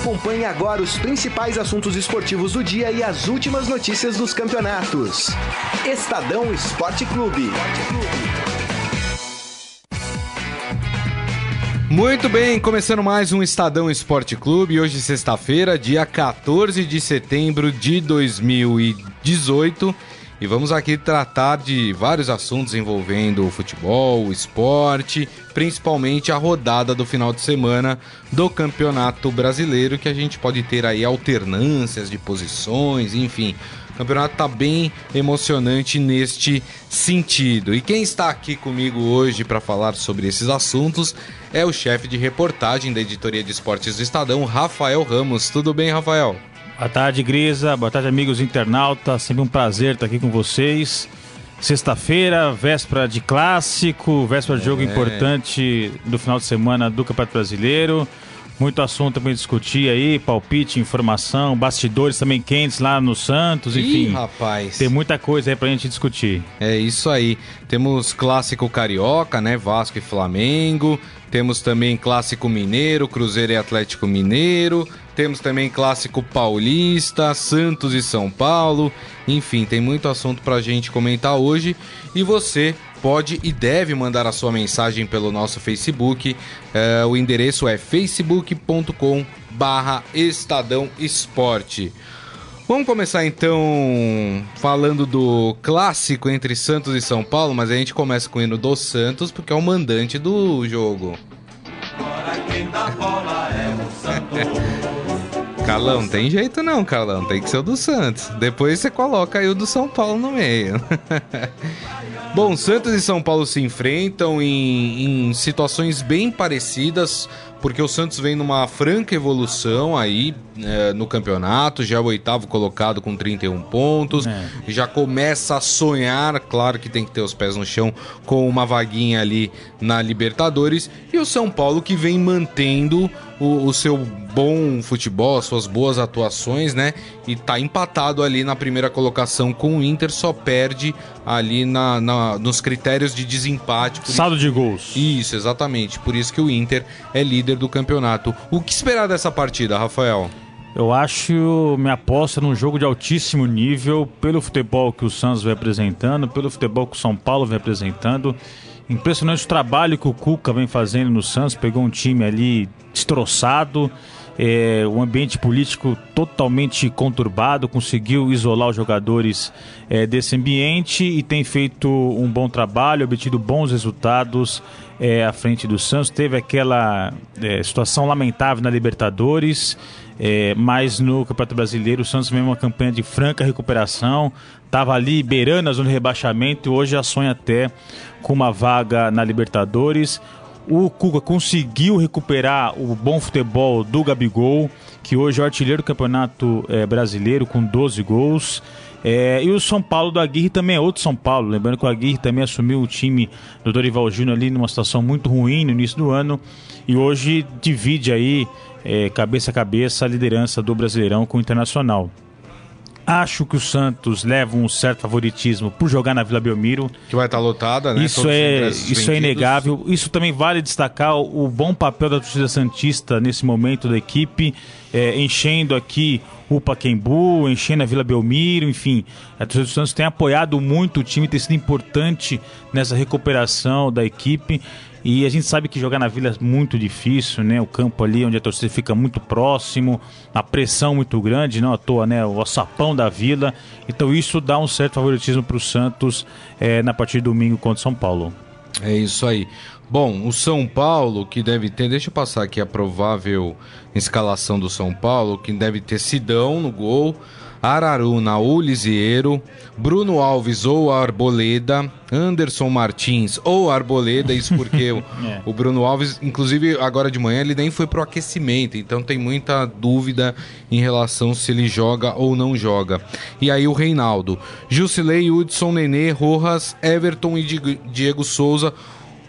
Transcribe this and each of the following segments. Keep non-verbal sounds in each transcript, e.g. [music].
Acompanhe agora os principais assuntos esportivos do dia e as últimas notícias dos campeonatos. Estadão Esporte Clube. Muito bem, começando mais um Estadão Esporte Clube. Hoje, sexta-feira, dia 14 de setembro de 2018. E vamos aqui tratar de vários assuntos envolvendo o futebol, o esporte, principalmente a rodada do final de semana do Campeonato Brasileiro, que a gente pode ter aí alternâncias de posições, enfim. O campeonato está bem emocionante neste sentido. E quem está aqui comigo hoje para falar sobre esses assuntos é o chefe de reportagem da editoria de esportes do Estadão, Rafael Ramos. Tudo bem, Rafael? Boa tarde, Grisa. Boa tarde, amigos internautas. Sempre um prazer estar aqui com vocês. Sexta-feira, véspera de clássico, véspera de jogo é. importante do final de semana do Campeonato Brasileiro. Muito assunto para discutir aí, palpite, informação, bastidores também quentes lá no Santos, enfim. Ih, rapaz. Tem muita coisa aí pra gente discutir. É isso aí. Temos clássico carioca, né? Vasco e Flamengo. Temos também clássico mineiro, Cruzeiro e Atlético Mineiro. Temos também clássico paulista, Santos e São Paulo. Enfim, tem muito assunto para a gente comentar hoje. E você pode e deve mandar a sua mensagem pelo nosso Facebook. É, o endereço é facebook.com barra Estadão Esporte. Vamos começar então falando do clássico entre Santos e São Paulo, mas a gente começa com o hino do Santos porque é o mandante do jogo. Agora quem dá bola é o Santos. Carlão, tem jeito não, Carlão. Tem que ser o do Santos. Depois você coloca aí o do São Paulo no meio. [laughs] Bom, Santos e São Paulo se enfrentam em, em situações bem parecidas porque o Santos vem numa franca evolução aí é, no campeonato, já é o oitavo colocado com 31 pontos, é. já começa a sonhar, claro que tem que ter os pés no chão, com uma vaguinha ali na Libertadores, e o São Paulo que vem mantendo o, o seu bom futebol, suas boas atuações, né? E tá empatado ali na primeira colocação com o Inter, só perde ali na, na nos critérios de desempate. Saldo de gols. Isso, exatamente. Por isso que o Inter é líder do campeonato. O que esperar dessa partida, Rafael? Eu acho minha aposta num jogo de altíssimo nível, pelo futebol que o Santos vem apresentando, pelo futebol que o São Paulo vem apresentando. Impressionante o trabalho que o Cuca vem fazendo no Santos, pegou um time ali destroçado, é, um ambiente político totalmente conturbado, conseguiu isolar os jogadores é, desse ambiente e tem feito um bom trabalho, obtido bons resultados é, à frente do Santos. Teve aquela é, situação lamentável na Libertadores. É, mas no Campeonato Brasileiro o Santos vem uma campanha de franca recuperação, estava ali beirando a zona de rebaixamento e hoje já sonha até com uma vaga na Libertadores. O Cuca conseguiu recuperar o bom futebol do Gabigol, que hoje é o artilheiro do Campeonato é, Brasileiro com 12 gols. É, e o São Paulo do Aguirre também é outro São Paulo. Lembrando que o Aguirre também assumiu o time do Dorival Júnior ali numa situação muito ruim no início do ano. E hoje divide aí é, cabeça a cabeça a liderança do Brasileirão com o Internacional. Acho que o Santos leva um certo favoritismo por jogar na Vila Belmiro. Que vai estar lotada, né? Isso, é, isso é inegável. Isso também vale destacar o, o, bom papel da torcida Santista nesse momento da equipe, é, enchendo aqui o Paquembu, enchendo a Vila Belmiro, enfim. A torcida do Santos tem apoiado muito o time, tem sido importante nessa recuperação da equipe. E a gente sabe que jogar na Vila é muito difícil, né? O campo ali onde a torcida fica muito próximo, a pressão muito grande, não à toa, né? O sapão da Vila. Então isso dá um certo favoritismo para o Santos é, na partida de domingo contra o São Paulo. É isso aí. Bom, o São Paulo, que deve ter, deixa eu passar aqui a provável escalação do São Paulo, que deve ter Sidão no gol, Araruna ou Lisieiro, Bruno Alves ou Arboleda, Anderson Martins ou Arboleda, isso porque o, [laughs] é. o, Bruno Alves, inclusive agora de manhã, ele nem foi pro aquecimento, então tem muita dúvida em relação se ele joga ou não joga. E aí o Reinaldo, Jusilei, Hudson, Nenê, Rojas, Everton e Diego Souza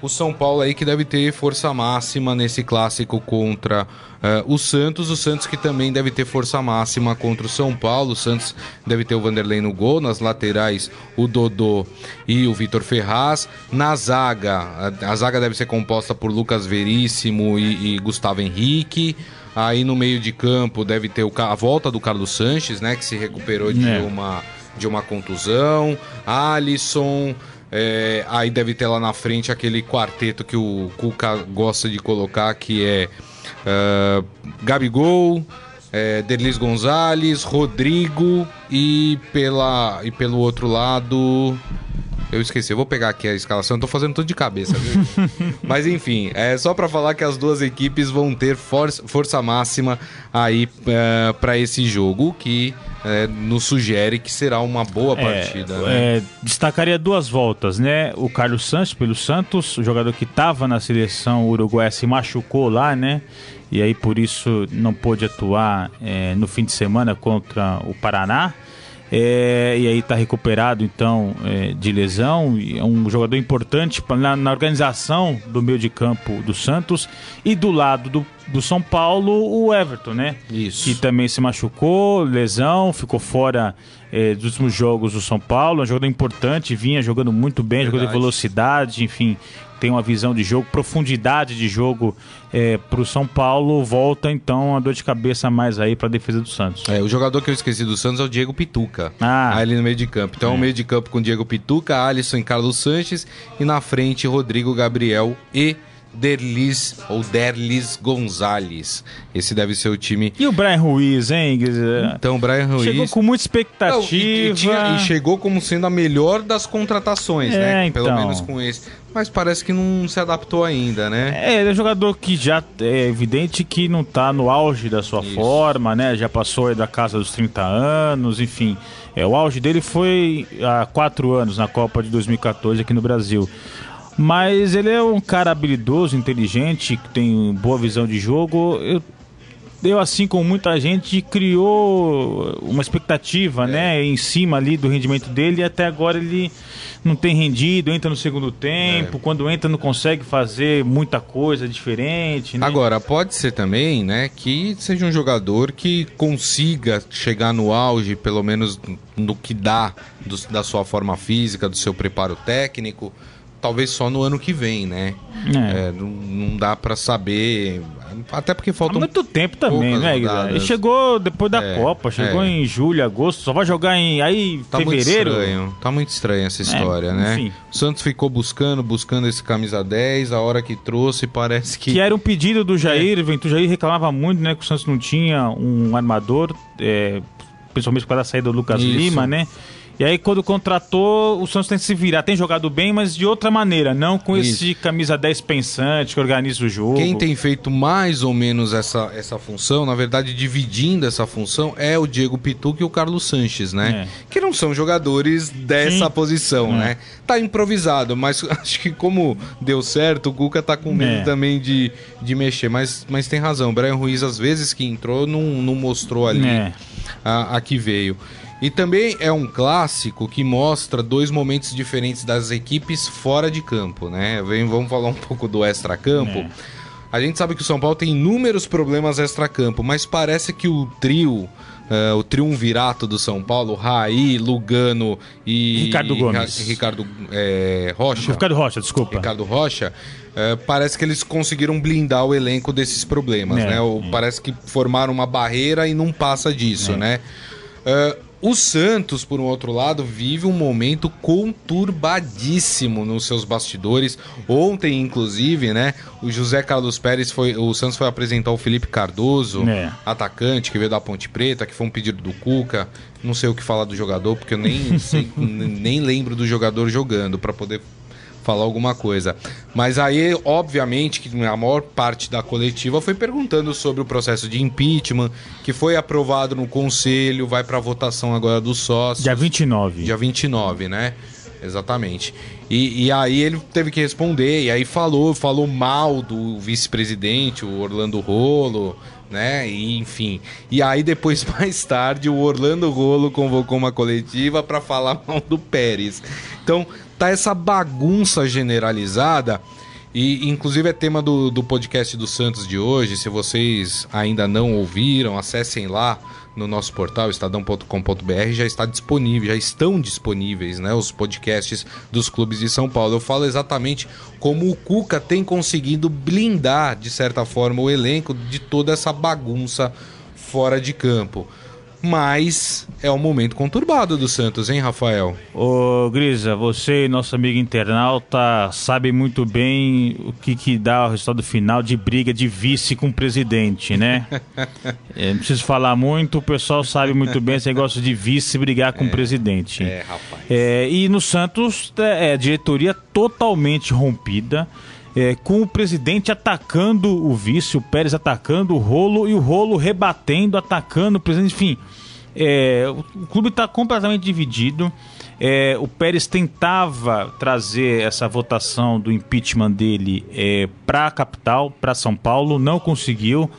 o São Paulo aí que deve ter força máxima nesse clássico contra uh, o Santos. O Santos que também deve ter força máxima contra o São Paulo. O Santos deve ter o Vanderlei no gol. Nas laterais, o Dodô e o Vitor Ferraz. Na zaga, a, a, zaga deve ser composta por Lucas Veríssimo e, e Gustavo Henrique. Aí no meio de campo deve ter o, a volta do Carlos Sanches, né? Que se recuperou de, é. uma, de uma contusão. Alisson. É, aí deve ter lá na frente aquele quarteto que o Cuca gosta de colocar, que é uh, Gabigol, é, Derlis Gonzalez, Rodrigo e, pela, e pelo outro lado. Eu esqueci, eu vou pegar aqui a escalação, eu tô fazendo tudo de cabeça, viu? [laughs] Mas enfim, é só para falar que as duas equipes vão ter força, força máxima aí uh, é, para esse jogo, que é, nos sugere que será uma boa é, partida. É, né? é, destacaria duas voltas, né? O Carlos Santos pelo Santos, o jogador que estava na seleção uruguaia se machucou lá, né? E aí por isso não pôde atuar é, no fim de semana contra o Paraná. É, e aí está recuperado então é, de lesão. É um jogador importante na, na, organização do meio de campo do Santos. E do lado do, do São Paulo, o Everton, né? Isso. Que também se machucou, lesão, ficou fora é, dos últimos jogos do São Paulo. É um jogador importante, vinha jogando muito bem, Verdade. jogador de velocidade, enfim tem uma visão de jogo, profundidade de jogo é, para o São Paulo, volta então a dor de cabeça mais aí para a defesa do Santos. É, o jogador que eu esqueci do Santos é o Diego Pituca, ah. ali no meio de campo. Então, é. o meio de campo com Diego Pituca, Alisson e Carlos Sanches, e na frente Rodrigo Gabriel e Derlis ou Derlis Gonzalez. Esse deve ser o time. E o Brian Ruiz, hein? Então, o Brian Ruiz. Chegou com muita expectativa. Não, e, e, tinha, e, chegou como sendo a melhor das contratações, é, né? Então. Pelo menos com esse. Mas parece que não se adaptou ainda, né? É, ele é um jogador que já é evidente que não tá no auge da sua Isso. forma, né? Já passou da casa dos 30 anos, enfim. É, o auge dele foi há quatro anos na Copa de 2014 aqui no Brasil. Mas ele é um cara habilidoso, inteligente, que tem boa visão de jogo. Eu, eu assim como muita gente, criou uma expectativa, é. né, em cima ali do rendimento dele e até agora ele não tem rendido, entra no segundo tempo, é. quando entra não consegue fazer muita coisa diferente. Né? Agora, pode ser também, né, que seja um jogador que consiga chegar no auge, pelo menos no que dá do, da sua forma física, do seu preparo técnico talvez só no ano que vem, né? É. É, não, não, dá para saber. Até porque falta muito tempo também, né? Ele chegou depois da é, Copa, chegou é. em julho, agosto, só vai jogar em aí tá fevereiro. Muito estranho, tá muito estranha essa é, história, né? Enfim. O Santos ficou buscando, buscando esse camisa 10, a hora que trouxe parece que que era um pedido do Jair, é. o Jair reclamava muito, né, que o Santos não tinha um armador, é, principalmente para a saída do Lucas Isso. Lima, né? E aí, quando contratou, o Santos tem que se virar. Tem jogado bem, mas de outra maneira, não com Isso. esse camisa 10 pensante que organiza o jogo. Quem tem feito mais ou menos essa, essa função, na verdade, dividindo essa função, é o Diego Pituca e o Carlos Sanches, né? É. Que não são jogadores dessa Sim. posição, é. né? Tá improvisado, mas [laughs] acho que como deu certo, o Cuca tá com medo é. também de, de mexer. Mas, mas tem razão, o Brian Ruiz, às vezes que entrou, não, não mostrou ali é. a, a que veio. E também é um clássico que mostra dois momentos diferentes das equipes fora de campo, né? Vem, vamos falar um pouco do extra-campo. É. A gente sabe que o São Paulo tem inúmeros problemas extra-campo, mas parece que o trio, uh, o triunvirato do São Paulo, Raí, Lugano e Ricardo Gomes. Ricardo é, Rocha. Ricardo Rocha, desculpa. Ricardo Rocha. Uh, parece que eles conseguiram blindar o elenco desses problemas, é, né? É. Parece que formaram uma barreira e não passa disso, é. né? Uh, o Santos, por um outro lado, vive um momento conturbadíssimo nos seus bastidores. Ontem, inclusive, né, o José Carlos Pérez foi, o Santos foi apresentar o Felipe Cardoso, é. atacante que veio da Ponte Preta, que foi um pedido do Cuca. Não sei o que falar do jogador, porque eu nem [laughs] sei, nem lembro do jogador jogando para poder falar alguma coisa. Mas aí, obviamente, que a maior parte da coletiva foi perguntando sobre o processo de impeachment, que foi aprovado no conselho, vai para votação agora dos sócios. Dia 29. Dia 29, né? Exatamente. E, e, aí ele teve que responder, e aí falou, falou mal do vice-presidente, o Orlando Rolo, né? E, enfim. E aí depois, [laughs] mais tarde, o Orlando Rolo convocou uma coletiva para falar mal do Pérez. Então, tá essa bagunça generalizada E inclusive é tema do, do podcast do Santos de hoje. Se vocês ainda não ouviram, acessem lá no nosso portal estadão.com.br já está disponível, já estão disponíveis, né, os podcasts dos clubes de São Paulo. Eu falo exatamente como o Cuca tem conseguido blindar de certa forma o elenco de toda essa bagunça fora de campo. Mas é um momento conturbado do Santos, hein, Rafael? Ô, Grisa, você e nosso amigo internauta sabem muito bem o que, que dá o resultado final de briga de vice com o presidente, né? [laughs] é, não preciso falar muito, o pessoal sabe muito bem esse negócio de vice brigar com o presidente. É, rapaz. É, e no Santos, é, diretoria totalmente rompida. É, com o presidente atacando o vice, o Pérez atacando o rolo e o rolo rebatendo, atacando o presidente, enfim. É, o clube está completamente dividido. É, o Pérez tentava trazer essa votação do impeachment dele é, para a capital, para São Paulo, não conseguiu.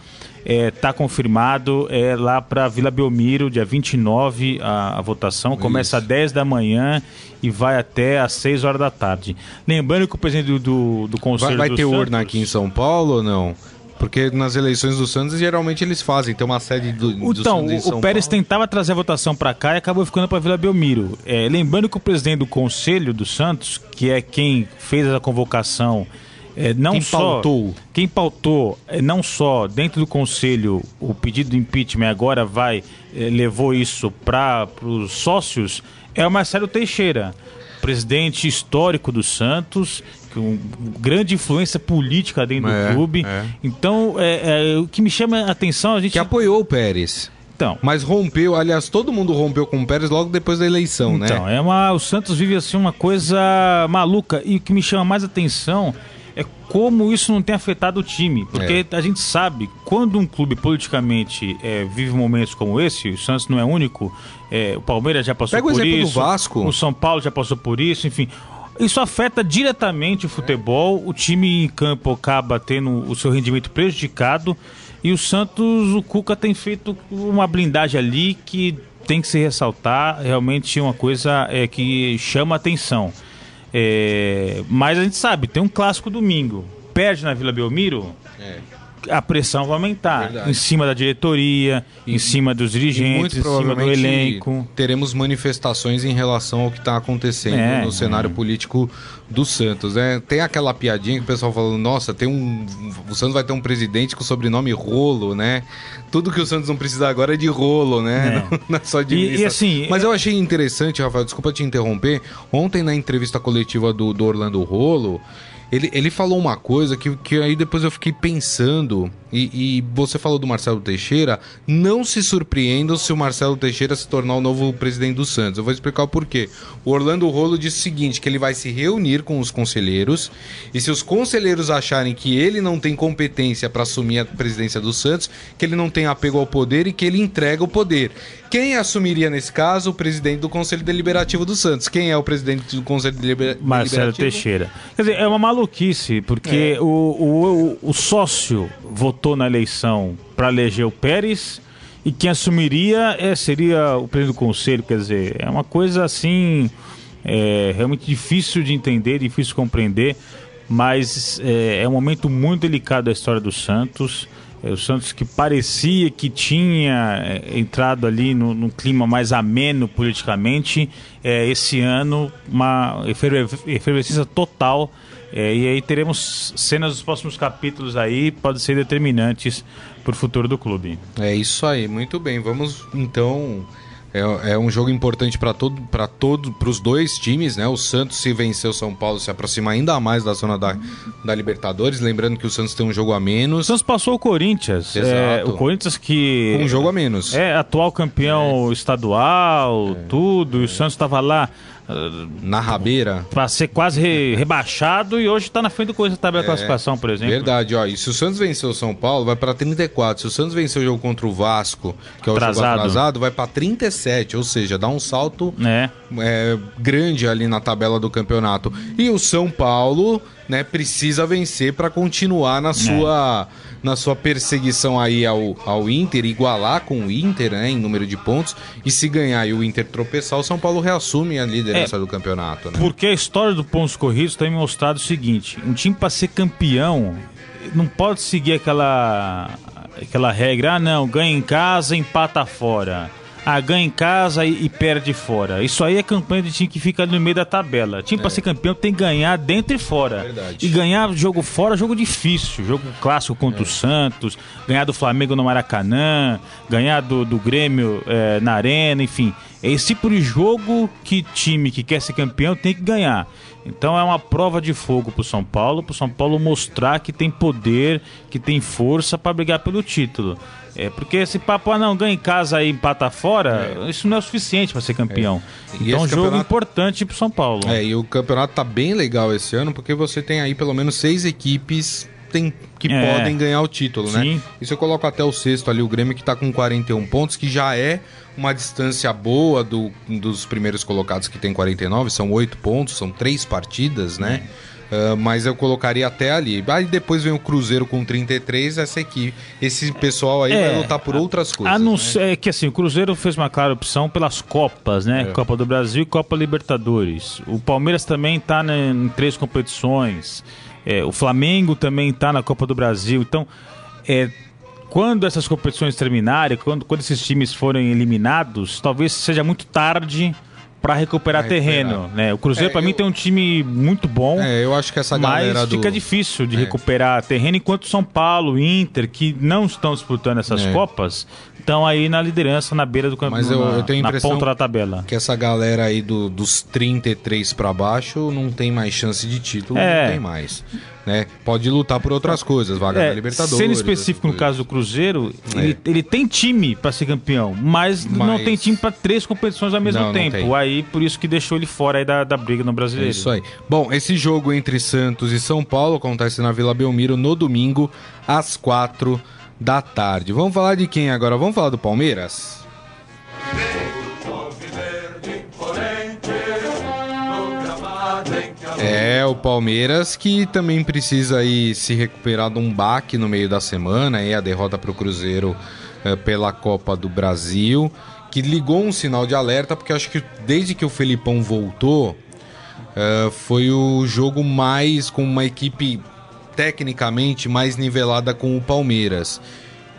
Está confirmado é, lá para Vila Belmiro, dia 29, a, a votação. Começa às 10 da manhã e vai até às 6 horas da tarde. Lembrando que o presidente do, do, do Conselho Vai, vai ter Santos, urna aqui em São Paulo ou não? Porque nas eleições do Santos geralmente eles fazem, tem uma sede do, do Então, Santos em o, São o Pérez Paulo. tentava trazer a votação para cá e acabou ficando para Vila Belmiro. É, lembrando que o presidente do Conselho do Santos, que é quem fez a convocação, é, não Quem só pautou. quem pautou, é, não só dentro do Conselho o pedido de impeachment agora vai é, levou isso para os sócios é o Marcelo Teixeira, presidente histórico do Santos, com grande influência política dentro É, do clube. é. Então, é, é, o que me chama a atenção, a gente Que apoiou o Pérez. então, Mas rompeu, aliás, todo mundo rompeu com o Pérez logo depois da eleição, Então, né? é uma, o Santos vive assim uma coisa maluca e o que me chama mais atenção é como isso não tem afetado o time, porque É. a gente sabe quando um clube politicamente é, vive momentos como esse, o Santos não é único, é, o Palmeiras já passou Pega o por exemplo do isso, Vasco. o São Paulo já passou por isso, enfim. Isso afeta diretamente o futebol, o time em campo acaba tendo o seu rendimento prejudicado e o Santos, o Cuca tem feito uma blindagem ali que tem que se ressaltar, realmente uma coisa é, que chama atenção. É, mas a gente sabe, tem um clássico domingo, perde na Vila Belmiro, É. a pressão vai aumentar Verdade. em cima da diretoria, em cima dos E dirigentes, em cima do elenco. teremos manifestações em relação ao que está acontecendo É, no cenário é. político do Santos. Né? Tem aquela piadinha que o pessoal falando, nossa, tem um. O Santos vai ter um presidente com o sobrenome Rolo, né? Tudo que o Santos não precisa agora é de rolo, né? É. [laughs] Não é só de E- e assim, Mas é- eu achei interessante, Rafael, desculpa te interromper. Ontem na entrevista coletiva do, do Orlando Rolo. Ele, ele falou uma coisa que, que aí depois eu fiquei pensando, e, e você falou do Marcelo Teixeira, não se surpreendam se o Marcelo Teixeira se tornar o novo presidente do Santos. Eu vou explicar o porquê. O Orlando Rolo disse o seguinte, que ele vai se reunir com os conselheiros, e se os conselheiros acharem que ele não tem competência para assumir a presidência do Santos, que ele não tem apego ao poder e que ele entrega o poder. Quem assumiria nesse caso? O presidente do Conselho Deliberativo do Santos. Quem é o presidente do Conselho Delibera- Marcelo Deliberativo? Teixeira. Quer dizer, é uma maluquice, porque É. o, o, o, o sócio votou na eleição para eleger o Pérez e quem assumiria é, seria o presidente do conselho. Quer dizer, é uma coisa assim, é, realmente difícil de entender, difícil de compreender, mas é, é um momento muito delicado da história do Santos. É, o Santos que parecia que tinha é, entrado ali no, num clima mais ameno politicamente, é, esse ano uma eferve- efervescência total. é, e aí teremos cenas dos próximos capítulos aí, podem ser determinantes para o futuro do clube. É isso aí, muito bem. Vamos então. É, é um jogo importante para todo, para todo, para os dois times, né? O Santos se vencer o São Paulo se aproxima ainda mais da zona da, da Libertadores, lembrando que o Santos tem um jogo a O menos, Santos passou o Corinthians. Exato. é, o Corinthians que. um jogo a menos. É atual campeão estadual, tudo, e o Santos estava lá Na rabeira. para ser quase re- [laughs] rebaixado e hoje está na frente do Corinthians na É, tabela de classificação, por exemplo. Verdade, ó. E se o Santos vencer o São Paulo, vai para 34. Se o Santos vencer o jogo contra o Vasco, que é o Atrasado. jogo atrasado, vai para 37. Ou seja, dá um salto É. é, grande ali na tabela do campeonato. E o São Paulo né, precisa vencer para continuar na sua, é. Na sua perseguição aí ao, ao Inter, igualar com o Inter né, em número de pontos. E se ganhar e o Inter tropeçar, o São Paulo reassume a liderança é, do campeonato. Né? Porque a história do pontos corridos tem mostrado o seguinte: um time para ser campeão não pode seguir aquela, aquela regra, ah não, ganha em casa, empata fora ah, ganha em casa e, e, perde fora. Isso aí é campanha de time que fica no meio da tabela. Time é. para ser campeão tem que ganhar dentro e fora. Verdade. E ganhar jogo fora, jogo difícil. Jogo clássico contra é. o Santos, ganhar do Flamengo no Maracanã, ganhar do, do Grêmio é, na Arena, enfim. É esse tipo de jogo que time que quer ser campeão tem que ganhar. Então é uma prova de fogo pro São Paulo, pro São Paulo mostrar que tem poder, que tem força para brigar pelo título. É porque esse papo, ah não, ganha em casa e empata fora, é. isso não é o suficiente para ser campeão. É. Então é um jogo importante pro São Paulo. É, e o campeonato tá bem legal esse ano, porque você tem aí pelo menos seis equipes tem, que é. podem ganhar o título, né? Sim. né? E se eu coloco até o sexto ali, o Grêmio que tá com 41 pontos, que já é uma distância boa do, dos primeiros colocados que tem 49, são oito pontos, são três partidas, né? Uh, mas eu colocaria até ali. Aí depois vem o Cruzeiro com 33, essa aqui. Esse pessoal aí é, vai lutar por outras coisas. A não né? ser é que assim, o Cruzeiro fez uma clara opção pelas Copas, né? É. Copa do Brasil e Copa Libertadores. O Palmeiras também está né, em três competições. É, o Flamengo também está na Copa do Brasil. Então, é, quando essas competições terminarem, quando, quando esses times forem eliminados, talvez seja muito tarde para recuperar, terreno, né? O Cruzeiro é, para eu... mim tem um time muito bom. É, eu acho que essa galera mas fica difícil de é. recuperar terreno enquanto São Paulo, Inter, que não estão disputando essas é. copas, estão aí na liderança, na beira do campeonato, Mas eu, eu tenho a na ponta da tabela. Que essa galera aí do, dos 33 para baixo não tem mais chance de título, é. não tem mais né? Pode lutar por outras coisas, vaga é, da Libertadores. Sendo específico no caso do Cruzeiro, é. ele, ele, tem time para ser campeão, mas, mas, não tem time para três competições ao mesmo não, tempo. Não aí por isso que deixou ele fora aí da, da briga no Brasileiro. É isso aí. Bom, esse jogo entre Santos e São Paulo acontece na Vila Belmiro no domingo às quatro da tarde. Vamos falar de quem agora? Vamos falar do Palmeiras? É, o Palmeiras que também precisa aí se recuperar de um baque no meio da semana, aí a derrota para o Cruzeiro é, pela Copa do Brasil, que ligou um sinal de alerta, porque acho que desde que o Felipão voltou, é, foi o jogo mais com uma equipe tecnicamente mais nivelada com o Palmeiras.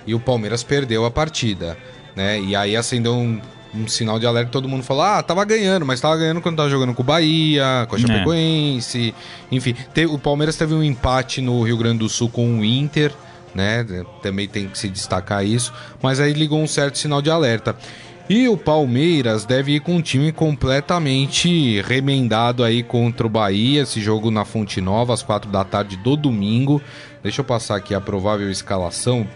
E o Palmeiras perdeu a partida, né? E aí acendeu um um sinal de alerta todo mundo falou: ah, tava ganhando, mas tava ganhando quando tava jogando com o Bahia, com a é. Chapecoense, é. enfim. o Palmeiras teve um empate no Rio Grande do Sul com o Inter, né? Também tem que se destacar isso, mas aí ligou um certo sinal de alerta. E o Palmeiras deve ir com um time completamente remendado aí contra o Bahia. Esse jogo na Fonte Nova, às quatro da tarde do domingo. Deixa eu passar aqui a provável escalação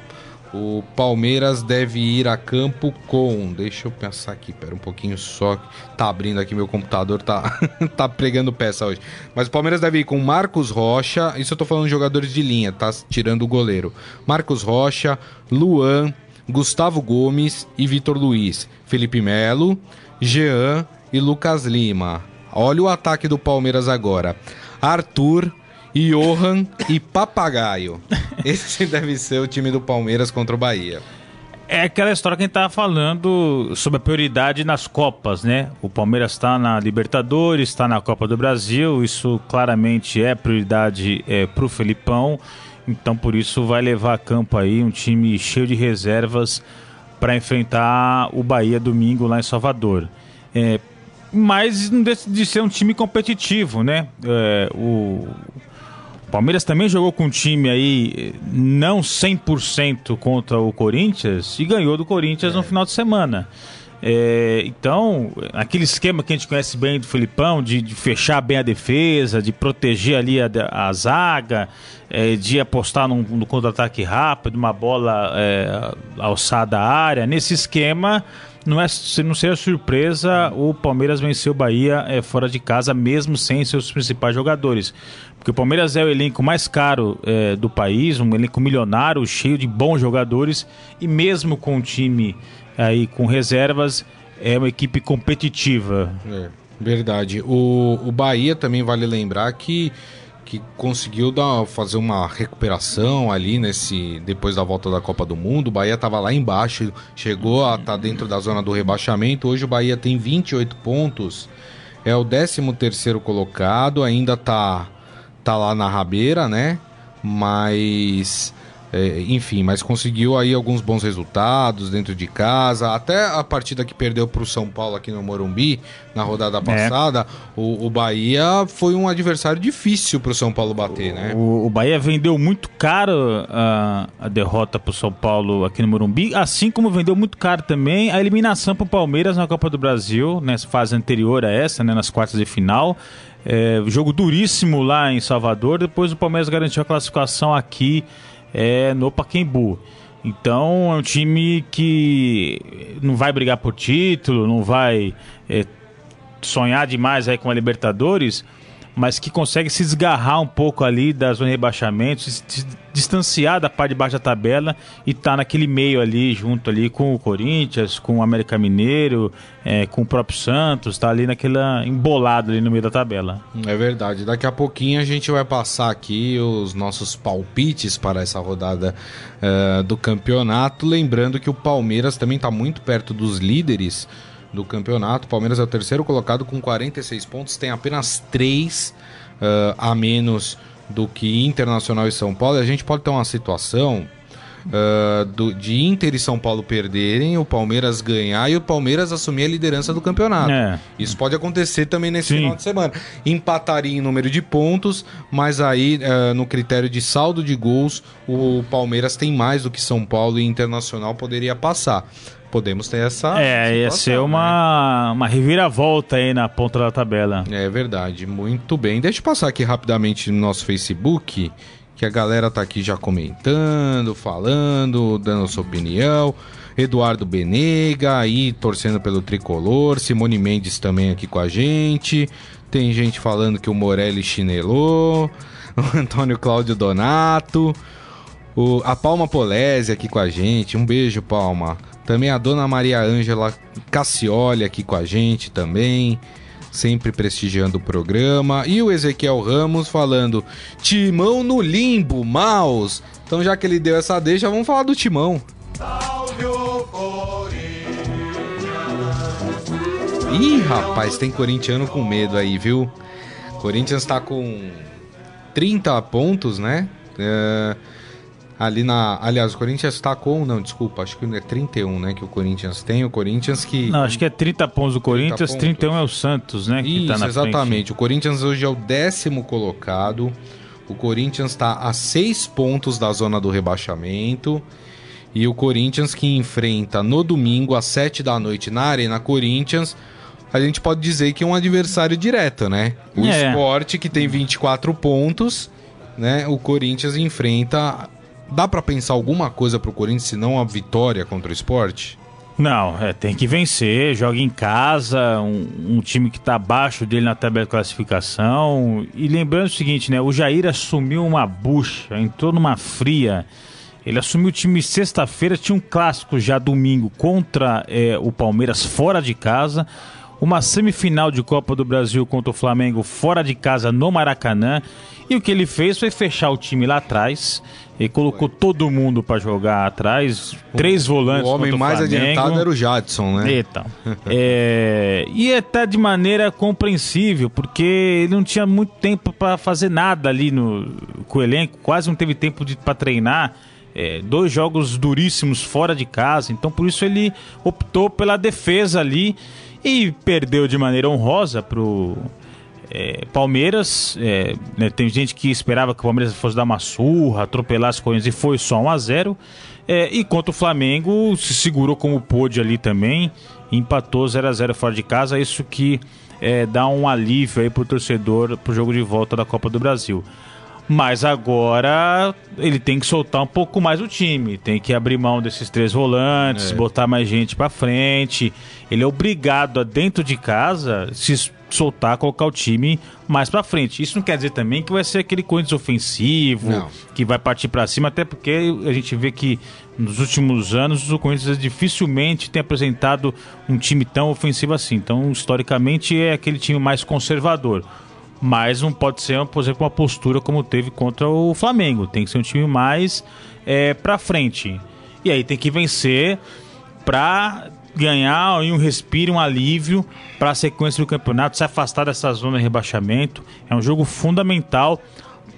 o Palmeiras deve ir a campo com. Deixa eu pensar aqui, pera um pouquinho só. Tá abrindo aqui meu computador, tá, [laughs] tá pregando peça hoje. Mas o Palmeiras deve ir com Marcos Rocha. Isso eu tô falando de jogadores de linha, tá? Tirando o goleiro. Marcos Rocha, Luan, Gustavo Gomes e Vitor Luiz. Felipe Melo, Jean e Lucas Lima. Olha o ataque do Palmeiras agora. Arthur. Johan e Papagaio. [laughs] Esse deve ser o time do Palmeiras contra o Bahia. É aquela história que a gente estava falando sobre a prioridade nas Copas, né? O Palmeiras está na Libertadores, está na Copa do Brasil, isso claramente é prioridade é, para o Felipão, então por isso vai levar a campo aí um time cheio de reservas para enfrentar o Bahia domingo lá em Salvador. É, mas não deixa de ser um time competitivo, né? É, o Palmeiras também jogou com um time aí não 100% contra o Corinthians e ganhou do Corinthians é. no final de semana. É, então, aquele esquema que a gente conhece bem do Filipão, de, de fechar bem a defesa, de proteger ali a, a zaga, é, de apostar num, no contra-ataque rápido, uma bola é, alçada à área, nesse esquema não é não seja surpresa, o Palmeiras venceu o Bahia é, fora de casa, mesmo sem seus principais jogadores. Porque o Palmeiras é o elenco mais caro é, do país, um elenco milionário, cheio de bons jogadores, e mesmo com o time aí com reservas, é uma equipe competitiva. É, verdade. O, o Bahia também vale lembrar que que conseguiu dar, fazer uma recuperação ali nesse depois da volta da Copa do Mundo. O Bahia estava lá embaixo, chegou a estar tá dentro da zona do rebaixamento. Hoje o Bahia tem 28 pontos, é o 13 terceiro colocado, ainda está tá lá na rabeira, né? Mas é, enfim, mas conseguiu aí alguns bons resultados dentro de casa. Até a partida que perdeu para o São Paulo aqui no Morumbi, na rodada é. passada, é. o, o, Bahia foi um adversário difícil para o São Paulo bater, né? O, o Bahia vendeu muito caro a, a derrota para o São Paulo aqui no Morumbi, assim como vendeu muito caro também a eliminação para o Palmeiras na Copa do Brasil, nessa fase anterior a essa, né, nas quartas de final. É, jogo duríssimo lá em Salvador. Depois o Palmeiras garantiu a classificação aqui é no Paquembu. Então é um time que não vai brigar por título, não vai é, sonhar demais aí com a Libertadores, mas que consegue se desgarrar um pouco ali da zona de rebaixamento, se distanciar da parte de baixo da tabela e tá naquele meio ali, junto ali com o Corinthians, com o América Mineiro, é, com o próprio Santos, tá ali naquela embolado ali no meio da tabela. É verdade. Daqui a pouquinho a gente vai passar aqui os nossos palpites para essa rodada uh, do campeonato, lembrando que o Palmeiras também está muito perto dos líderes do campeonato. Palmeiras é o terceiro colocado com 46 pontos, tem apenas 3 uh, a menos do que Internacional e São Paulo. E a gente pode ter uma situação uh, do, de Inter e São Paulo perderem, o Palmeiras ganhar e o Palmeiras assumir a liderança do campeonato. É. Isso pode acontecer também nesse Sim. final de semana. Empataria em número de pontos, mas aí uh, no critério de saldo de gols, o Palmeiras tem mais do que São Paulo e Internacional poderia passar podemos ter essa. É, ia ser uma, né? uma reviravolta aí na ponta da tabela. É verdade, muito bem. Deixa eu passar aqui rapidamente no nosso Facebook, que a galera tá aqui já comentando, falando, dando sua opinião. Eduardo Benega aí torcendo pelo tricolor, Simone Mendes também aqui com a gente. Tem gente falando que o Morelli chinelou, [laughs] o Antônio Cláudio Donato, o, a Palma Polese aqui com a gente. Um beijo, Palma. Também a dona Maria Ângela Cassioli aqui com a gente também, sempre prestigiando o programa. E o Ezequiel Ramos falando: Timão no limbo, Maus. Então, já que ele deu essa deixa, vamos falar do Timão. Ih, rapaz, tem corintiano com medo aí, viu? Corinthians tá com 30 pontos, né? Uh, ali na. Aliás, o Corinthians está com. Não, desculpa, acho que é 31, né? Que o Corinthians tem. O Corinthians que. Não, acho que é 30 pontos do Corinthians, 30 31 é o Santos, né? Que tá Isso, tá exatamente. Frente. O Corinthians hoje é o décimo colocado. O Corinthians está a 6 pontos da zona do rebaixamento. E o Corinthians que enfrenta no domingo, às 7 da noite, na Arena Corinthians. A gente pode dizer que é um adversário direto, né? O é. esporte que tem 24 pontos, né? O Corinthians enfrenta Dá para pensar alguma coisa pro Corinthians se não a vitória contra o esporte? Não, é, tem que vencer, joga em casa, um, um, time que está abaixo dele na tabela de classificação. E lembrando o seguinte, né? O Jair assumiu uma bucha, entrou numa fria. Ele assumiu o time sexta-feira, tinha um clássico já domingo contra é, o Palmeiras fora de casa. Uma semifinal de Copa do Brasil contra o Flamengo fora de casa no Maracanã. E o que ele fez foi fechar o time lá atrás ele colocou todo mundo para jogar atrás, três volantes. O homem o mais adiantado era o Jadson, né? Então, é, e até de maneira compreensível, porque ele não tinha muito tempo para fazer nada ali no, com o elenco, quase não teve tempo para treinar. É, dois jogos duríssimos fora de casa, então por isso ele optou pela defesa ali e perdeu de maneira honrosa pro é, Palmeiras, é, né, tem gente que esperava que o Palmeiras fosse dar uma surra, atropelar as Corinthians e foi só 1 a 0 é, E o Flamengo, se segurou como pôde ali também, empatou 0 a 0 fora de casa, isso que é, dá um alívio aí pro torcedor pro jogo de volta da Copa do Brasil. Mas agora ele tem que soltar um pouco mais o time, tem que abrir mão desses três volantes, é. botar mais gente para frente. Ele é obrigado a dentro de casa se soltar, colocar o time mais para frente. Isso não quer dizer também que vai ser aquele Corinthians ofensivo, não. que vai partir para cima, até porque a gente vê que nos últimos anos o Corinthians dificilmente tem apresentado um time tão ofensivo assim. Então, historicamente, é aquele time mais conservador. Mas não pode ser, por exemplo, uma postura como teve contra o Flamengo. Tem que ser um time mais é, para frente. E aí tem que vencer para ganhar um respiro, um alívio para a sequência do campeonato, se afastar dessa zona de rebaixamento. É um jogo fundamental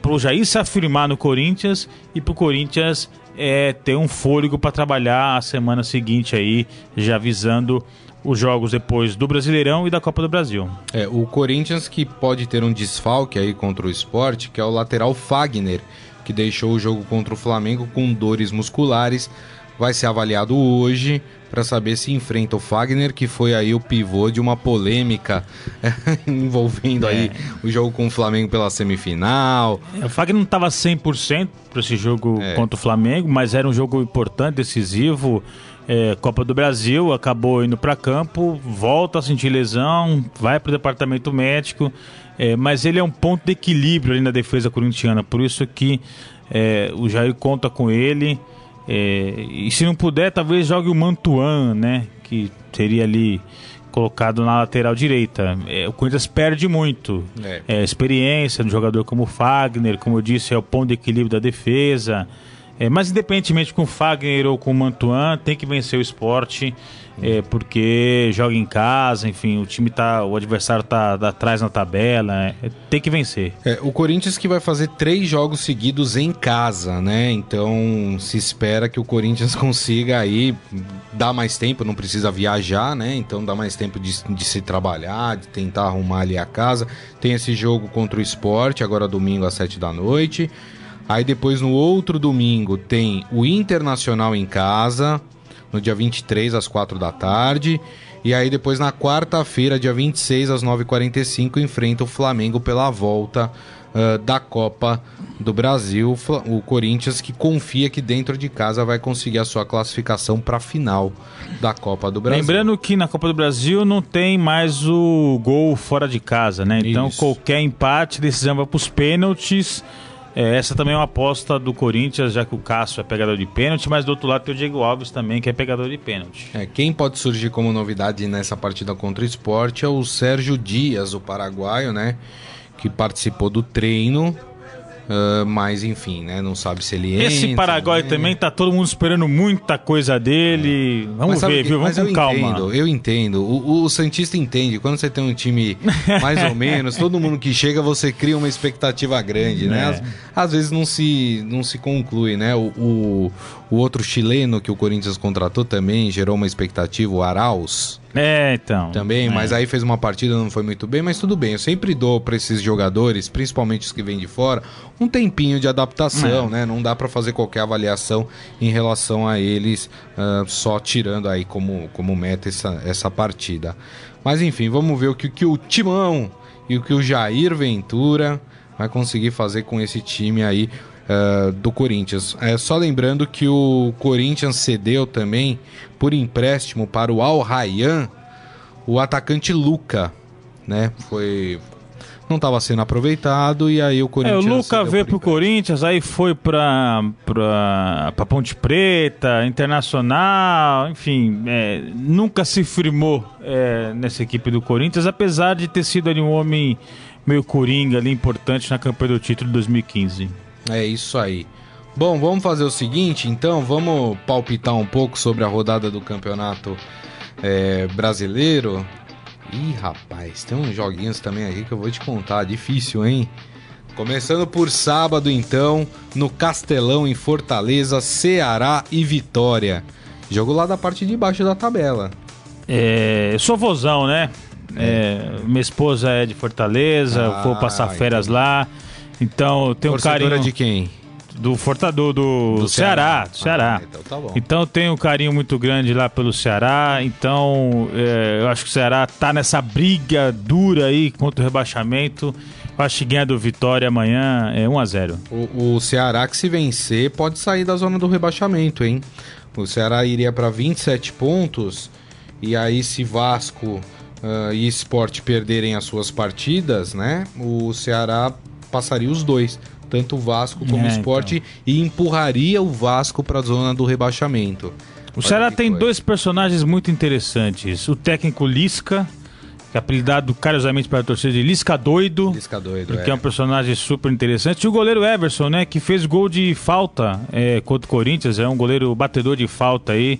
para o Jair se afirmar no Corinthians e para o Corinthians é, ter um fôlego para trabalhar a semana seguinte aí, já visando os jogos depois do Brasileirão e da Copa do Brasil. É, o Corinthians que pode ter um desfalque aí contra o esporte, que é o lateral Fagner, que deixou o jogo contra o Flamengo com dores musculares, vai ser avaliado hoje para saber se enfrenta o Fagner, que foi aí o pivô de uma polêmica [laughs] envolvendo é. aí o jogo com o Flamengo pela semifinal. É, o Fagner não estava 100% para esse jogo é. contra o Flamengo, mas era um jogo importante, decisivo é, Copa do Brasil, acabou indo para campo, volta a sentir lesão, vai para o departamento médico, é, mas ele é um ponto de equilíbrio ali na defesa corintiana, por isso que é, o Jair conta com ele. É, e se não puder, talvez jogue o Mantuan, né? Que seria ali colocado na lateral direita. É, o Corinthians perde muito. É. É, experiência de um jogador como o Fagner, como eu disse, é o ponto de equilíbrio da defesa. É, mas independentemente com o Fagner ou com o Mantuan, tem que vencer o esporte, é, porque joga em casa, enfim, o time tá. O adversário tá, tá atrás na tabela. É, tem que vencer. É, o Corinthians que vai fazer três jogos seguidos em casa, né? Então se espera que o Corinthians [laughs] consiga aí dar mais tempo, não precisa viajar, né? Então dá mais tempo de, de se trabalhar, de tentar arrumar ali a casa. Tem esse jogo contra o esporte, agora domingo às sete da noite. Aí depois no outro domingo tem o Internacional em casa, no dia 23 às 4 da tarde. E aí depois na quarta-feira, dia 26 às 9h45, enfrenta o Flamengo pela volta uh, da Copa do Brasil. O Corinthians que confia que dentro de casa vai conseguir a sua classificação para a final da Copa do Brasil. Lembrando que na Copa do Brasil não tem mais o gol fora de casa, né? Então Isso. qualquer empate, decisão vai para os pênaltis. É, essa também é uma aposta do Corinthians, já que o Cássio é pegador de pênalti, mas do outro lado tem o Diego Alves também, que é pegador de pênalti. É, quem pode surgir como novidade nessa partida contra o esporte é o Sérgio Dias, o paraguaio, né? Que participou do treino Uh, mas enfim, né? Não sabe se ele Esse entra, Paraguai né? também tá todo mundo esperando muita coisa dele. Vamos ver, viu? Vamos com eu calma. Entendo, eu entendo. O, o, Santista entende. Quando você tem um time [laughs] mais ou menos, todo mundo que chega, você cria uma expectativa grande, né? É. Às, às, vezes não se, não se conclui, né? O, o, o outro chileno que o Corinthians contratou também gerou uma expectativa, o Arauz. É, então. Também, é. mas aí fez uma partida, não foi muito bem, mas tudo bem. Eu sempre dou para esses jogadores, principalmente os que vêm de fora, um tempinho de adaptação, é. né? Não dá para fazer qualquer avaliação em relação a eles, uh, só tirando aí como, como meta essa, essa partida. Mas enfim, vamos ver o que, que o Timão e o que o Jair Ventura vai conseguir fazer com esse time aí uh, do Corinthians. É, só lembrando que o Corinthians cedeu também, por empréstimo, para o Al Rayyan, o atacante Luca, né? Foi não estava sendo aproveitado e aí o Corinthians. É, o Luca veio pro Corinthians, aí foi para pra, pra Ponte Preta, Internacional, enfim, é, nunca se firmou é, nessa equipe do Corinthians, apesar de ter sido ali um homem meio coringa ali importante na campanha do título de 2015. É isso aí. Bom, vamos fazer o seguinte, então, vamos palpitar um pouco sobre a rodada do campeonato é, brasileiro. Ih, rapaz, tem uns joguinhos também aqui que eu vou te contar, difícil, hein? Começando por sábado, então, no Castelão, em Fortaleza, Ceará e Vitória. Jogo lá da parte de baixo da tabela. É, eu sou vozão, né? É. É, minha esposa é de Fortaleza, ah, vou passar férias entendi. lá. Então, tem um carinho. de quem? Do Fortador, do, do Ceará. Do Ceará. Ah, então, tá bom. então tem um carinho muito grande lá pelo Ceará. Então é, eu acho que o Ceará tá nessa briga dura aí contra o rebaixamento. Eu acho que ganha do Vitória amanhã é 1x0. O, o Ceará que se vencer pode sair da zona do rebaixamento, hein? O Ceará iria para 27 pontos. E aí, se Vasco uh, e Sport perderem as suas partidas, né? O Ceará passaria os dois, tanto o Vasco como é, o Sport, então. e empurraria o Vasco para a zona do rebaixamento. O Ceará tem coisa. dois personagens muito interessantes: o técnico Lisca que é apelidado carinhosamente para a torcida de Lisca Doido. Lisca Doido, porque é. é. um personagem super interessante. E o goleiro Everson, né, que fez gol de falta é, contra o Corinthians, é um goleiro batedor de falta aí.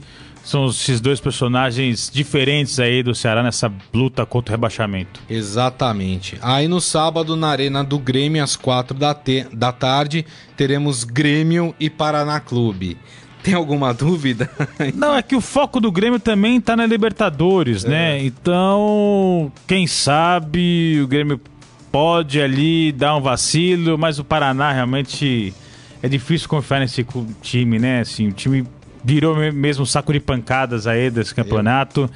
São esses dois personagens diferentes aí do Ceará nessa luta contra o rebaixamento. Exatamente. Aí no sábado, na Arena do Grêmio, às quatro da, te- da tarde, teremos Grêmio e Paraná Clube. Tem alguma dúvida? [laughs] Não, é que o foco do Grêmio também tá na Libertadores, né? Então, quem sabe o Grêmio pode ali dar um vacilo, mas o Paraná realmente é difícil confiar nesse time, né? Assim, o time virou me- mesmo um saco de pancadas aí desse campeonato.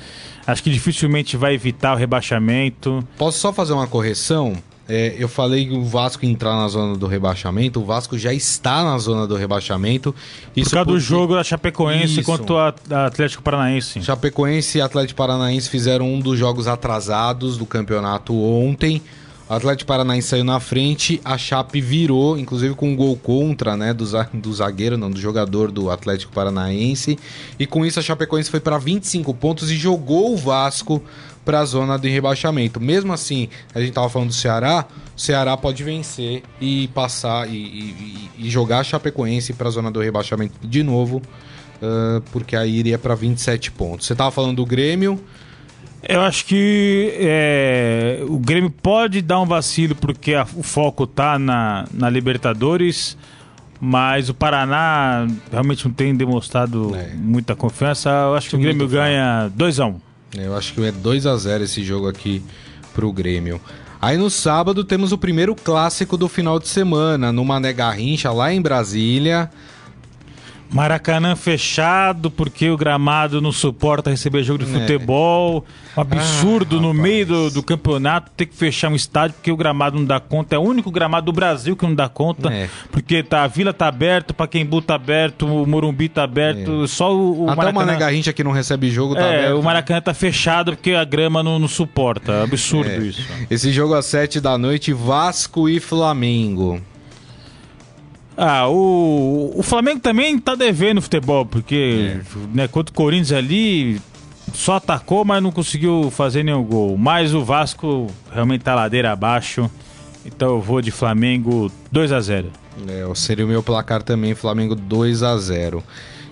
Acho que dificilmente vai evitar o rebaixamento. Posso só fazer uma correção? É, eu falei que o Vasco entrar na zona do rebaixamento, o Vasco já está na zona do rebaixamento. Por causa do jogo da Chapecoense Isso. contra o At- Atlético Paranaense. Chapecoense e Atlético Paranaense fizeram um dos jogos atrasados do campeonato ontem. Atlético Paranaense saiu na frente, a Chape virou, inclusive com um gol contra, né, do, do zagueiro, não, do jogador do Atlético Paranaense. E com isso a Chapecoense foi para 25 pontos e jogou o Vasco para a zona de rebaixamento. Mesmo assim, a gente tava falando do Ceará, o Ceará pode vencer e passar e, e- e- jogar a Chapecoense para a zona do rebaixamento de novo. ah, porque aí iria para 27 pontos. Você tava falando do Grêmio, Eu acho que é, o Grêmio pode dar um vacilo porque a- o foco tá na, na Libertadores, mas o Paraná realmente não tem demonstrado É. muita confiança. Eu acho que o Grêmio ganha 2x1. Eu acho que é 2 a 0 esse jogo aqui pro Grêmio. Aí no sábado temos o primeiro clássico do final de semana, no Mané Garrincha, lá em Brasília. Maracanã fechado porque o gramado não suporta receber jogo de É. futebol. Um absurdo Ah, no meio do, do campeonato ter que fechar um estádio porque o gramado não dá conta. É o único gramado do Brasil que não dá conta. É. Porque tá, a Vila tá aberto, Paquembu tá aberto, o Morumbi tá aberto. Só o, o Até o Maracanã... Mané Garrincha que não recebe jogo tá é, aberto. o Maracanã tá fechado porque a grama não, não suporta. Absurdo É. isso. Esse jogo às 7 da noite, Vasco e Flamengo. Ah, o, o Flamengo também tá devendo futebol, porque né, contra o Corinthians ali só atacou, mas não conseguiu fazer nenhum gol. Mas o Vasco realmente tá ladeira abaixo. Então eu vou de Flamengo 2 a 0 É, seria o meu placar também, Flamengo 2 a 0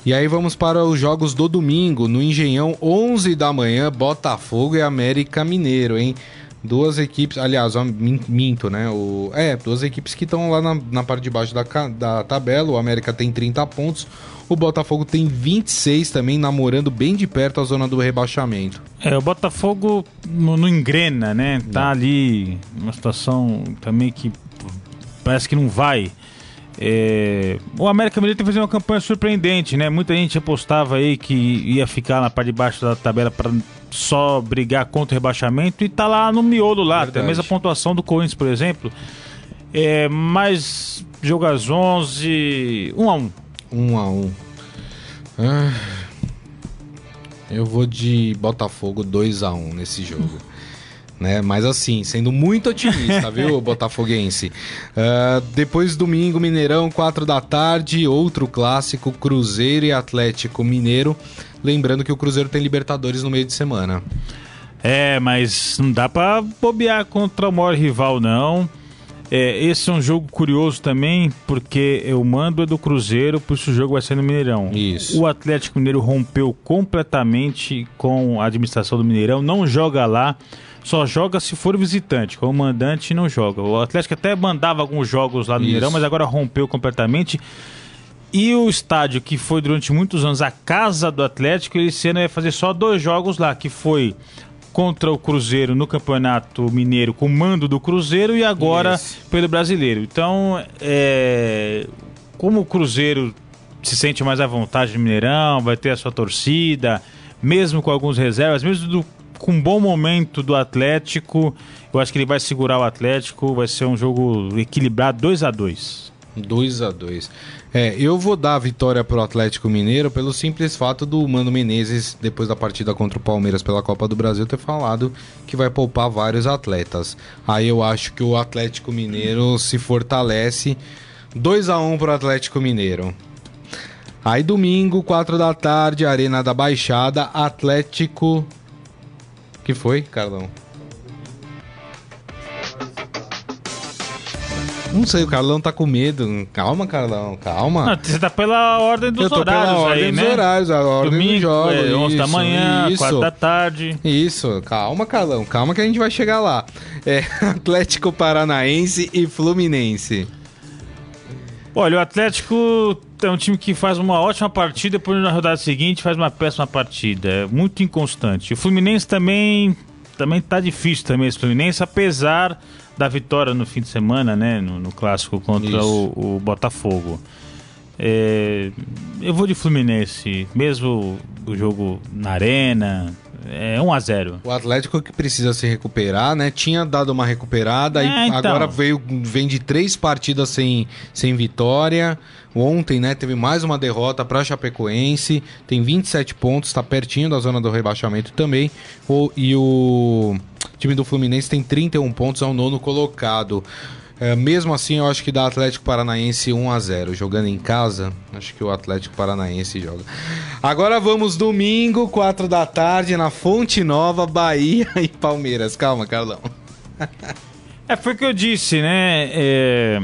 E aí vamos para os jogos do domingo, no Engenhão, 11 da manhã, Botafogo e América Mineiro, hein? Duas equipes, aliás, ó, min- minto, né? O, é, duas equipes que estão lá na, na parte de baixo da, da tabela. O América tem 30 pontos, o Botafogo tem 26 também, namorando bem de perto a zona do rebaixamento. É, o Botafogo não, não engrena, né? Tá ali numa situação também que parece que não vai. É, O América Mineiro tem que fazer uma campanha surpreendente, né? Muita gente apostava aí que ia ficar na parte de baixo da tabela para só brigar contra o rebaixamento e tá lá no miolo lá, tem a Verdade. mesma pontuação do Corinthians, por exemplo. É, mas joga às 11, 1 a 1. Um a um. Ah, eu vou de Botafogo 2 a 1 nesse jogo. Né? Mas assim, sendo muito otimista, [laughs] viu, Botafoguense? Ah, depois, domingo, Mineirão, 4 da tarde, outro clássico, Cruzeiro e Atlético Mineiro. Lembrando que o Cruzeiro tem Libertadores no meio de semana. É, mas não dá pra bobear contra o maior rival, não. É, esse é um jogo curioso também, porque o mando é do Cruzeiro, por isso o jogo vai ser no Mineirão. Isso. O Atlético Mineiro rompeu completamente com a administração do Mineirão, não joga lá, só joga se for visitante, como mandante não joga. O Atlético até mandava alguns jogos lá no Isso. Mineirão, mas agora rompeu completamente. E o estádio que foi durante muitos anos a casa do Atlético, esse ano vai fazer só dois jogos lá, que foi contra o Cruzeiro no Campeonato Mineiro com mando do Cruzeiro e agora Isso. pelo Brasileiro. Então, é, como o Cruzeiro se sente mais à vontade no Mineirão, vai ter a sua torcida, mesmo com alguns reservas, mesmo do- com um bom momento do Atlético, eu acho que ele vai segurar o Atlético, vai ser um jogo equilibrado 2 a 2 2 a 2 É, eu vou dar a vitória pro Atlético Mineiro pelo simples fato do Mano Menezes, depois da partida contra o Palmeiras pela Copa do Brasil, ter falado que vai poupar vários atletas. Aí eu acho que o Atlético Mineiro se fortalece. 2 a 1 pro Atlético Mineiro. Aí domingo, 4 da tarde, Arena da Baixada, Atlético que foi, Carlão? Não sei, o Carlão tá com medo. Calma, Carlão, calma. Não, você tá pela ordem dos horários ordem aí, dos né? horários, a ordem Domingo, dos jogos. É, 11 da manhã, isso, 4 da tarde. Isso, calma, Carlão, calma que a gente vai chegar lá. É, [laughs] Atlético Paranaense e Fluminense. Olha, o Atlético é um time que faz uma ótima partida, depois na rodada seguinte faz uma péssima partida. É muito inconstante. O Fluminense também também tá difícil também esse Fluminense, apesar da vitória no fim de semana, né, no, no clássico contra o, o Botafogo. É, eu vou de Fluminense, mesmo o jogo na arena, é 1 a 0. O Atlético que precisa se recuperar, né? Tinha dado uma recuperada É, e então. agora veio, vem de três partidas sem, sem vitória. Ontem, né, teve mais uma derrota para Chapecoense, tem 27 pontos, está pertinho da zona do rebaixamento também. O, e o time do Fluminense tem 31 pontos, é o nono colocado. É, mesmo assim, eu acho que dá Atlético Paranaense 1 a 0 Jogando em casa, acho que o Atlético Paranaense joga. Agora vamos domingo, 4 da tarde, na Fonte Nova, Bahia [laughs] e Palmeiras. Calma, Carlão. É, foi o que eu disse, né? É,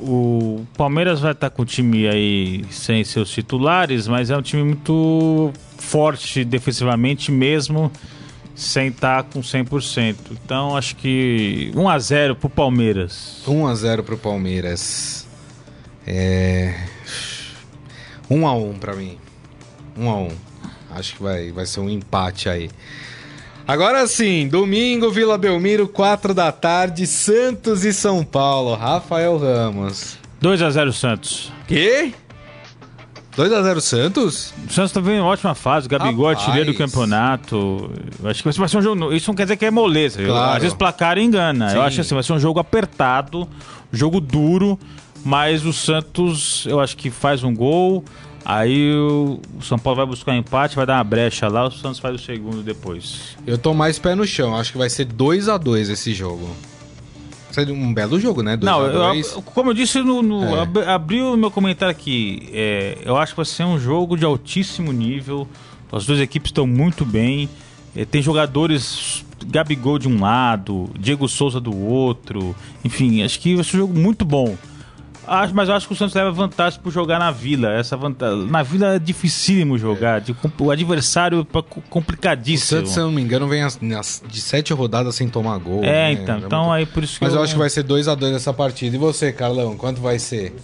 o Palmeiras vai estar com o time aí sem seus titulares, mas é um time muito forte defensivamente mesmo sem estar com 100%. Então acho que 1 a 0 pro Palmeiras. 1 a 0 pro Palmeiras. É 1 a 1 para mim. 1 a 1. Acho que vai vai ser um empate aí. Agora sim, domingo, Vila Belmiro, 4 da tarde, Santos e São Paulo. Rafael Ramos. 2 a 0 Santos. Quê? 2 a 0 Santos? O Santos tá vendo em ótima fase, o Gabigol Rapaz. artilheiro do campeonato. Eu Acho que vai ser um jogo. Isso não quer dizer que é moleza. Eu- Claro. Às vezes placar engana. Sim. Eu acho assim, vai ser um jogo apertado, jogo duro, mas o Santos, eu acho que faz um gol. Aí o o São Paulo vai buscar um empate, vai dar uma brecha lá, o Santos faz o segundo depois. Eu tô mais pé no chão. Acho que vai ser 2 a 2 esse jogo. Seria um belo jogo, né? 2 Não, eu- 2. como eu disse, no, no- É. ab- abri o meu comentário aqui. é, eu acho que vai ser um jogo de altíssimo nível. As duas equipes estão muito bem. É, tem jogadores Gabigol de um lado, Diego Souza do outro. Enfim, acho que vai ser um jogo muito bom. Acho, mas eu acho que o Santos leva vantagem por jogar na Vila. Essa vantagem, na Vila é dificílimo jogar. de o adversário é O complicadíssimo. Santos, se eu não me engano, vem as, as- de sete rodadas sem tomar gol. É, né? então. É Então muito- aí por isso que Mas eu acho que vai ser 2x2 essa partida. E você, Carlão, quanto vai ser?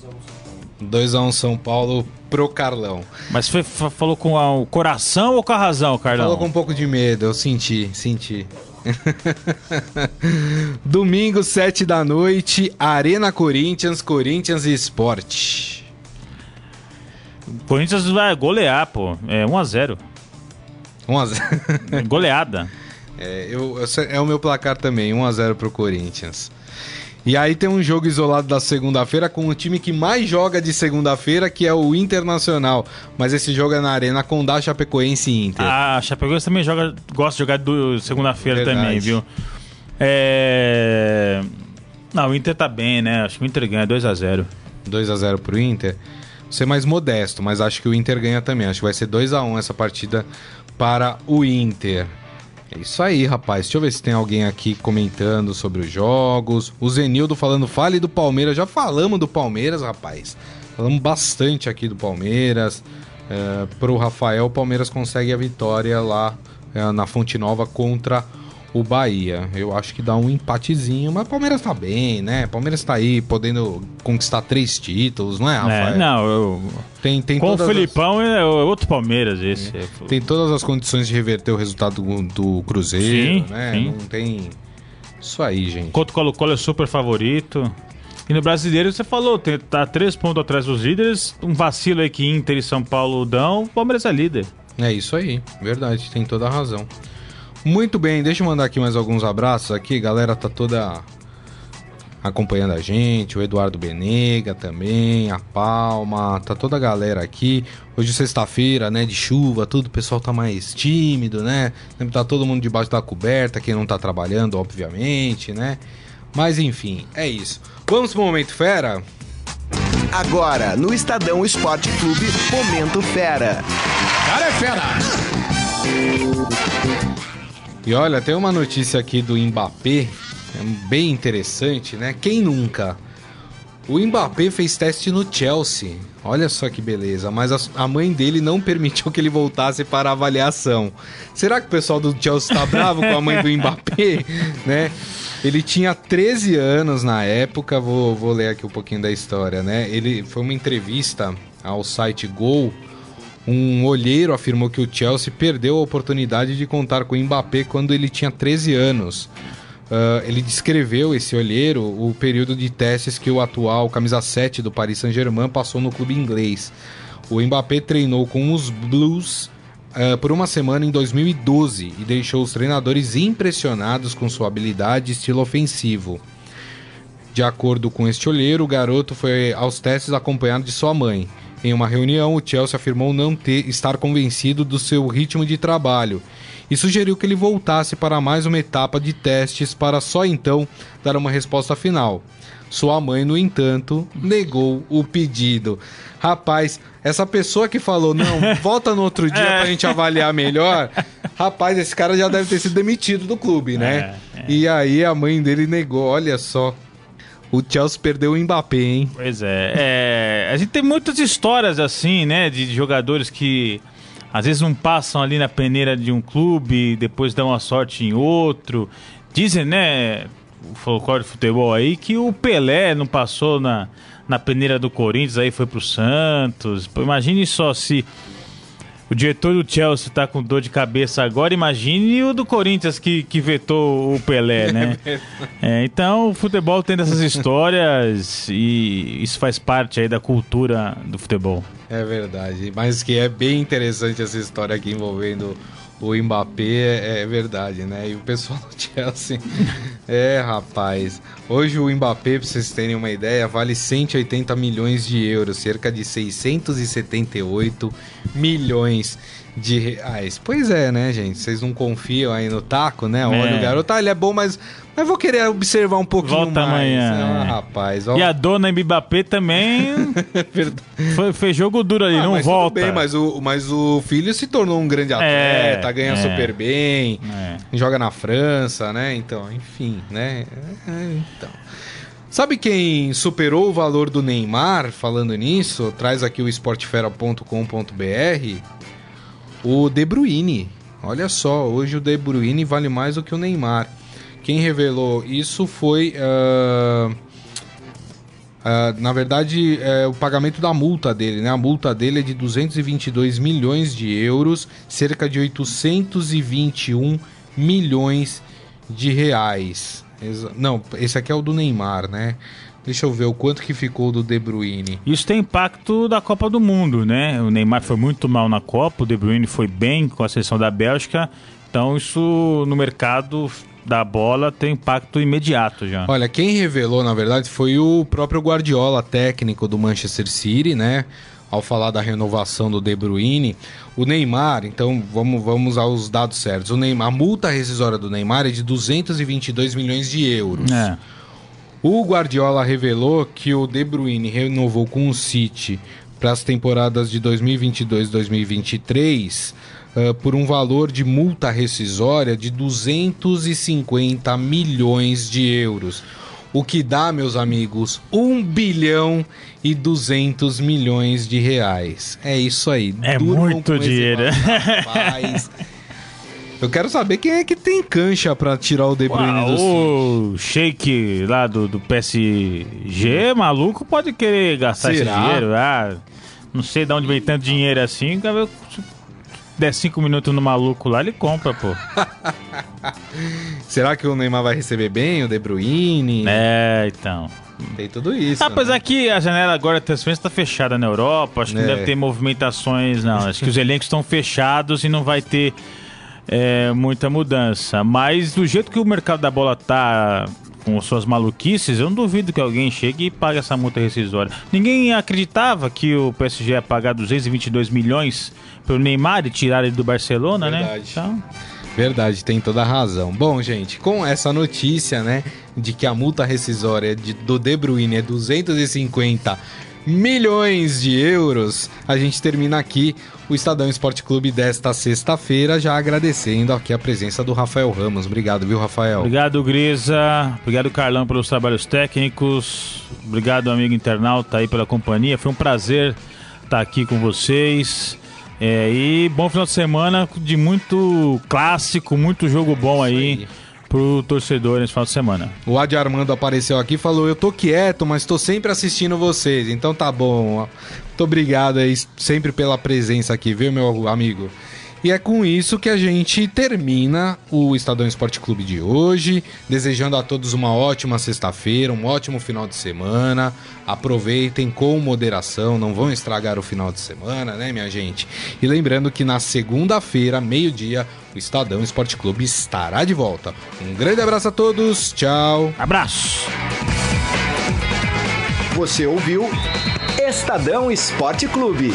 2x1 São Paulo pro Carlão. Mas foi, fa- falou com a- o coração ou com a razão, Carlão? Falou com um pouco de medo, eu senti, senti. [laughs] Domingo, 7 da noite, Arena Corinthians, Corinthians e Sport. O Corinthians vai golear, pô. É 1x0. 1x0. Goleada. [laughs] É, eu, é o meu placar também, 1x0 pro Corinthians. E aí tem um jogo isolado da segunda-feira com o time que mais joga de segunda-feira, que é o Internacional. Mas esse jogo é na Arena Condá, Chapecoense e Inter. A Chapecoense também joga, gosta de jogar do segunda-feira também, viu? É... Não, o Inter tá bem, né? Acho que o Inter ganha 2x0. 2x0 pro Inter. Vou ser mais modesto, mas acho que o Inter ganha também. Acho que vai ser 2x1 essa partida para o Inter. É isso aí, rapaz. Deixa eu ver se tem alguém aqui comentando sobre os jogos. O Zenildo falando, fale do Palmeiras. Já falamos do Palmeiras, rapaz. Falamos bastante aqui do Palmeiras. É, pro Rafael, o Palmeiras consegue a vitória lá é, na Fonte Nova contra o Bahia. Eu acho que dá um empatezinho, mas o Palmeiras tá bem, né? O Palmeiras tá aí podendo conquistar três títulos, não é, Rafael? É, não, eu... Tem, tem com o todas as- Felipão é outro Palmeiras esse. É, tem todas as condições de reverter o resultado do, do Cruzeiro, Sim, né? sim. Não tem. Isso aí, gente. O Colo-Colo é super favorito. E no brasileiro, você falou, tem, tá três pontos atrás dos líderes. Um vacilo aí que Inter e São Paulo dão, o Palmeiras é líder. É isso aí, verdade, tem toda a razão. Muito bem, deixa eu mandar aqui mais alguns abraços aqui, galera tá toda acompanhando a gente, o Eduardo Benega também, a Palma, tá toda a galera aqui. Hoje é sexta-feira, né, de chuva, tudo, o pessoal tá mais tímido, né? Tá todo mundo debaixo da coberta, quem não tá trabalhando, obviamente, né? Mas enfim, é isso. Vamos pro Momento Fera? Agora, no Estadão Esporte Clube, Momento Fera. Cara é fera! E olha, tem uma notícia aqui do Mbappé, é bem interessante, né? Quem nunca O Mbappé fez teste no Chelsea. Olha só que beleza, mas a, mãe dele não [laughs] permitiu que ele voltasse para a avaliação. Será que o pessoal do Chelsea está bravo com a mãe do [laughs] Mbappé, né? Ele tinha 13 anos na época, vou, vou ler aqui um pouquinho da história, né? Ele foi uma entrevista ao site Gol. Um olheiro afirmou que o Chelsea perdeu a oportunidade de contar com o Mbappé quando ele tinha 13 anos. Uh, ele descreveu, esse olheiro, o período de testes que o atual camisa 7 do Paris Saint-Germain passou no clube inglês. O Mbappé treinou com os Blues uh, por uma semana em 2012 e deixou os treinadores impressionados com sua habilidade e estilo ofensivo. De acordo com este olheiro, o garoto foi aos testes acompanhado de sua mãe. Em uma reunião, o Chelsea afirmou não ter, estar convencido do seu ritmo de trabalho e sugeriu que ele voltasse para mais uma etapa de testes para só então dar uma resposta final. Sua mãe, no entanto, negou o pedido. Rapaz, essa pessoa que falou, não, [laughs] volta no outro dia é. pra gente avaliar melhor. Rapaz, esse cara já deve ter sido demitido do clube, né? É, é. E aí a mãe dele negou, olha só. O Chelsea perdeu o Mbappé, hein? Pois é. é. A gente tem muitas histórias assim, né? De jogadores que às vezes não passam ali na peneira de um clube, depois dão uma sorte em outro. Dizem, né? o folclore de futebol aí que o Pelé não passou na, na peneira do Corinthians, aí foi pro Santos. Imagine só se o diretor do Chelsea tá com dor de cabeça agora, imagine o do Corinthians que, que vetou o Pelé, [laughs] né? é, então o futebol tem dessas histórias e isso faz parte aí da cultura do futebol. É verdade, mas que é bem interessante essa história aqui envolvendo o Mbappé é, é, verdade, né? E o pessoal [laughs] do Chelsea. é, rapaz. Hoje o Mbappé, pra vocês terem uma ideia, vale 180 milhões de euros, cerca de 678 milhões de reais. Pois é, né, gente? Vocês não confiam aí no taco, né? Olha, é. o garoto, ah, ele é bom, mas mas vou querer observar um pouquinho Volta mais. amanhã. Ah, rapaz. Ó. E a dona Mbappé também [laughs] foi, fez jogo duro ali, ah, não mas volta. Bem, mas, o, mas o filho se tornou um grande é, atleta, é, ganha é, super bem, é. joga na França, né? Então, enfim, né? É, então. Sabe quem superou o valor do Neymar, falando nisso? Traz aqui o esportefera.com.br. O De Bruyne. Olha só, hoje o De Bruyne vale mais do que o Neymar. Quem revelou isso foi. Uh, uh, na verdade, é o pagamento da multa dele, né? A multa dele é de 222 milhões de euros, cerca de 821 milhões de reais. Não, esse aqui é o do Neymar, né? Deixa eu ver o quanto que ficou do De Bruyne. Isso tem impacto da Copa do Mundo, né? O Neymar foi muito mal na Copa, o De Bruyne foi bem com a seleção da Bélgica. Então isso no mercado da bola tem impacto imediato já. Olha, quem revelou, na verdade, foi o próprio Guardiola, técnico do Manchester City, né? Ao falar da renovação do De Bruyne, o Neymar, então vamos, vamos aos dados certos. O Neymar, a multa rescisória do Neymar é de 222 milhões de euros. É. O Guardiola revelou que o De Bruyne renovou com o City para as temporadas de 2022-2023 uh, por um valor de multa rescisória de 250 milhões de euros. O que dá, meus amigos, 1 bilhão e 200 milhões de reais. É isso aí. É Durmam muito dinheiro. Rapaz. [laughs] Eu quero saber quem é que tem cancha para tirar o De Bruyne Uau, do O Sheik lá do, do PSG, maluco, pode querer gastar Será? esse dinheiro. Ah, não sei de onde vem tanto dinheiro assim der cinco minutos no maluco lá, ele compra, pô. [laughs] Será que o Neymar vai receber bem, o De Bruyne? É, então. Tem tudo isso. Apesar né? que a janela agora de transferência está fechada na Europa, acho que é. não deve ter movimentações, não. Acho que os elencos estão fechados e não vai ter é, muita mudança. Mas do jeito que o mercado da bola tá com suas maluquices, eu não duvido que alguém chegue e pague essa multa rescisória. Ninguém acreditava que o PSG ia pagar 222 milhões pelo Neymar e tirar ele do Barcelona, né? Verdade. né? Então... Verdade, tem toda a razão. Bom, gente, com essa notícia, né, de que a multa rescisória de, do De Bruyne é 250 milhões de euros. A gente termina aqui o Estadão Esporte Clube desta sexta-feira, já agradecendo aqui a presença do Rafael Ramos. Obrigado, viu, Rafael? Obrigado, Grisa. Obrigado, Carlão, pelos trabalhos técnicos. Obrigado, amigo internauta, aí pela companhia. Foi um prazer estar aqui com vocês. É, e bom final de semana de muito clássico, muito jogo bom aí. aí pro torcedor nesse final de semana. O Adi Armando apareceu aqui e falou: Eu tô quieto, mas tô sempre assistindo vocês. Então tá bom. Muito obrigado aí sempre pela presença aqui, viu, meu amigo? E é com isso que a gente termina o Estadão Esporte Clube de hoje, desejando a todos uma ótima sexta-feira, um ótimo final de semana. Aproveitem com moderação, não vão estragar o final de semana, né, minha gente? E lembrando que na segunda-feira, meio-dia, o Estadão Esporte Clube estará de volta. Um grande abraço a todos, tchau. Abraço. Você ouviu Estadão Esporte Clube.